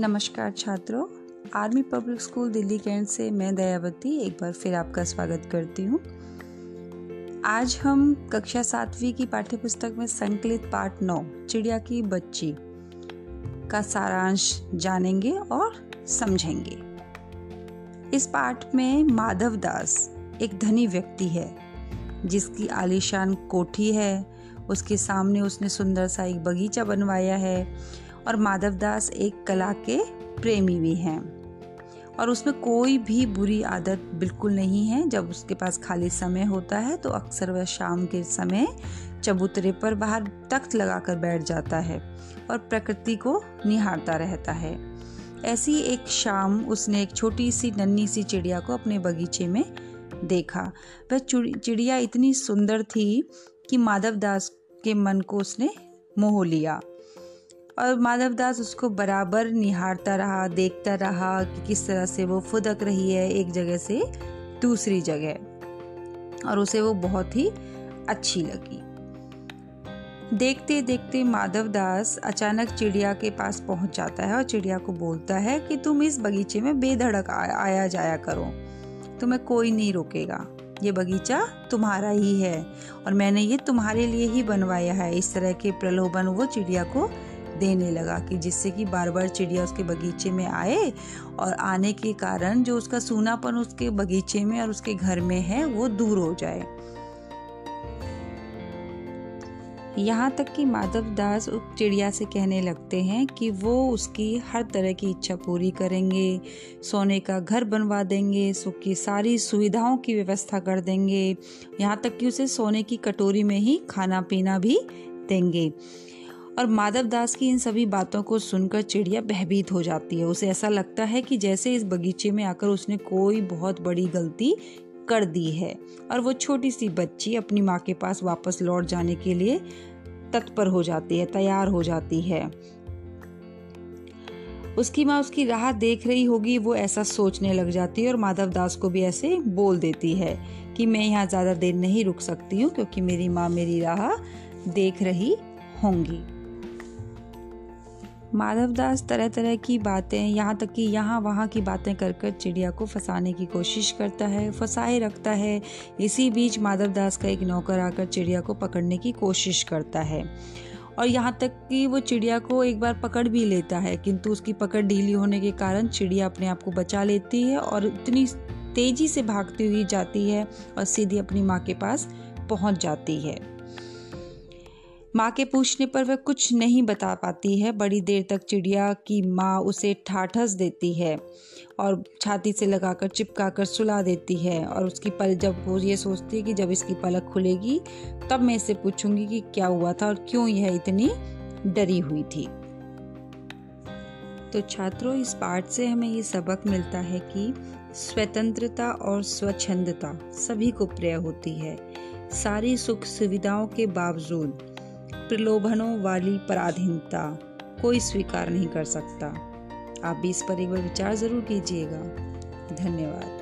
नमस्कार छात्रों, army public school Delhi cantt से मैं दयावती एक बार फिर आपका स्वागत करती हूँ। आज हम कक्षा सातवीं की पाठ्यपुस्तक में संकलित पाठ नौ, चिड़िया की बच्ची का सारांश जानेंगे और समझेंगे। इस पाठ में माधव दास एक धनी व्यक्ति है, जिसकी आलीशान कोठी है, उसके सामने उसने सुंदर सा एक बगीचा बनवाया है और माधव दास एक कला के प्रेमी भी हैं। और उसमें कोई भी बुरी आदत बिल्कुल नहीं है। जब उसके पास खाली समय होता है तो अक्सर वह शाम के समय चबूतरे पर बाहर तख्त लगाकर बैठ जाता है और प्रकृति को निहारता रहता है। ऐसी एक शाम उसने एक छोटी सी नन्ही सी चिड़िया को अपने बगीचे में देखा। वह चिड़िया इतनी सुंदर थी कि माधव दास के मन को उसने मोह लिया। और माधव दास उसको बराबर निहारता रहा, देखता रहा कि किस तरह से वो फुदक रही है एक जगह से दूसरी जगह। और उसे वो बहुत ही अच्छी लगी। देखते देखते माधव दास अचानक चिड़िया के पास पहुँच जाता है और चिड़िया को बोलता है कि तुम इस बगीचे में बेधड़क आया जाया करो। तुम्हें कोई नहीं रोकेगा। ये बगीचा तुम्हारा ही है और मैंने ये तुम्हारे लिए ही बनवाया है। इस तरह के प्रलोभन वो चिड़िया को देने लगा कि जिससे कि बार बार चिड़िया उसके बगीचे में आए और आने के कारण जो उसका सूनापन उसके बगीचे में और उसके घर में है, वो दूर हो जाए। यहाँ तक कि माधव दास उस चिड़िया से कहने लगते हैं कि वो उसकी हर तरह की इच्छा पूरी करेंगे, सोने का घर बनवा देंगे, सुख की सारी सुविधाओं की व्यवस्था कर देंगे। यहाँ तक कि उसे सोने की कटोरी में ही खाना पीना भी देंगे। और माधव दास की इन सभी बातों को सुनकर चिड़िया भयभीत हो जाती है। उसे ऐसा लगता है कि जैसे इस बगीचे में आकर उसने कोई बहुत बड़ी गलती कर दी है और वो छोटी सी बच्ची अपनी माँ के पास वापस लौट जाने के लिए तत्पर हो जाती है, तैयार हो जाती है। उसकी माँ उसकी राह देख रही होगी, वो ऐसा सोचने लग जाती है और माधव दास को भी ऐसे बोल देती है कि मैं यहाँ ज़्यादा देर नहीं रुक सकती हूँ क्योंकि मेरी माँ मेरी राह देख रही होंगी। माधवदास तरह तरह की बातें, यहाँ तक कि यहाँ वहाँ की बातें कर कर चिड़िया को फंसाने की कोशिश करता है, फंसाए रखता है। इसी बीच माधवदास का एक नौकर आकर चिड़िया को पकड़ने की कोशिश करता है। और यहाँ तक कि वो चिड़िया को एक बार पकड़ भी लेता है, किंतु उसकी पकड़ ढीली होने के कारण चिड़िया अपने आप को बचा लेती है और इतनी तेज़ी से भागती हुई जाती है और सीधी अपनी माँ के पास पहुँच जाती है। माँ के पूछने पर वह कुछ नहीं बता पाती है। बड़ी देर तक चिड़िया की माँ उसे ठाठस देती है और छाती से लगाकर चिपका कर सुला देती है और उसकी पल जब वो ये सोचती है कि जब इसकी पलक खुलेगी, तब मैं इससे पूछूँगी कि क्या हुआ था और क्यों यह इतनी डरी हुई थी। तो छात्रों, इस पाठ से हमें ये सबक मिलता है कि स्वतंत्रता और स्वच्छंदता सभी को प्रिय होती है। सारी सुख सुविधाओं के बावजूद प्रलोभनों वाली पराधीनता कोई स्वीकार नहीं कर सकता। आप भी इस पर एक बार विचार ज़रूर कीजिएगा। धन्यवाद।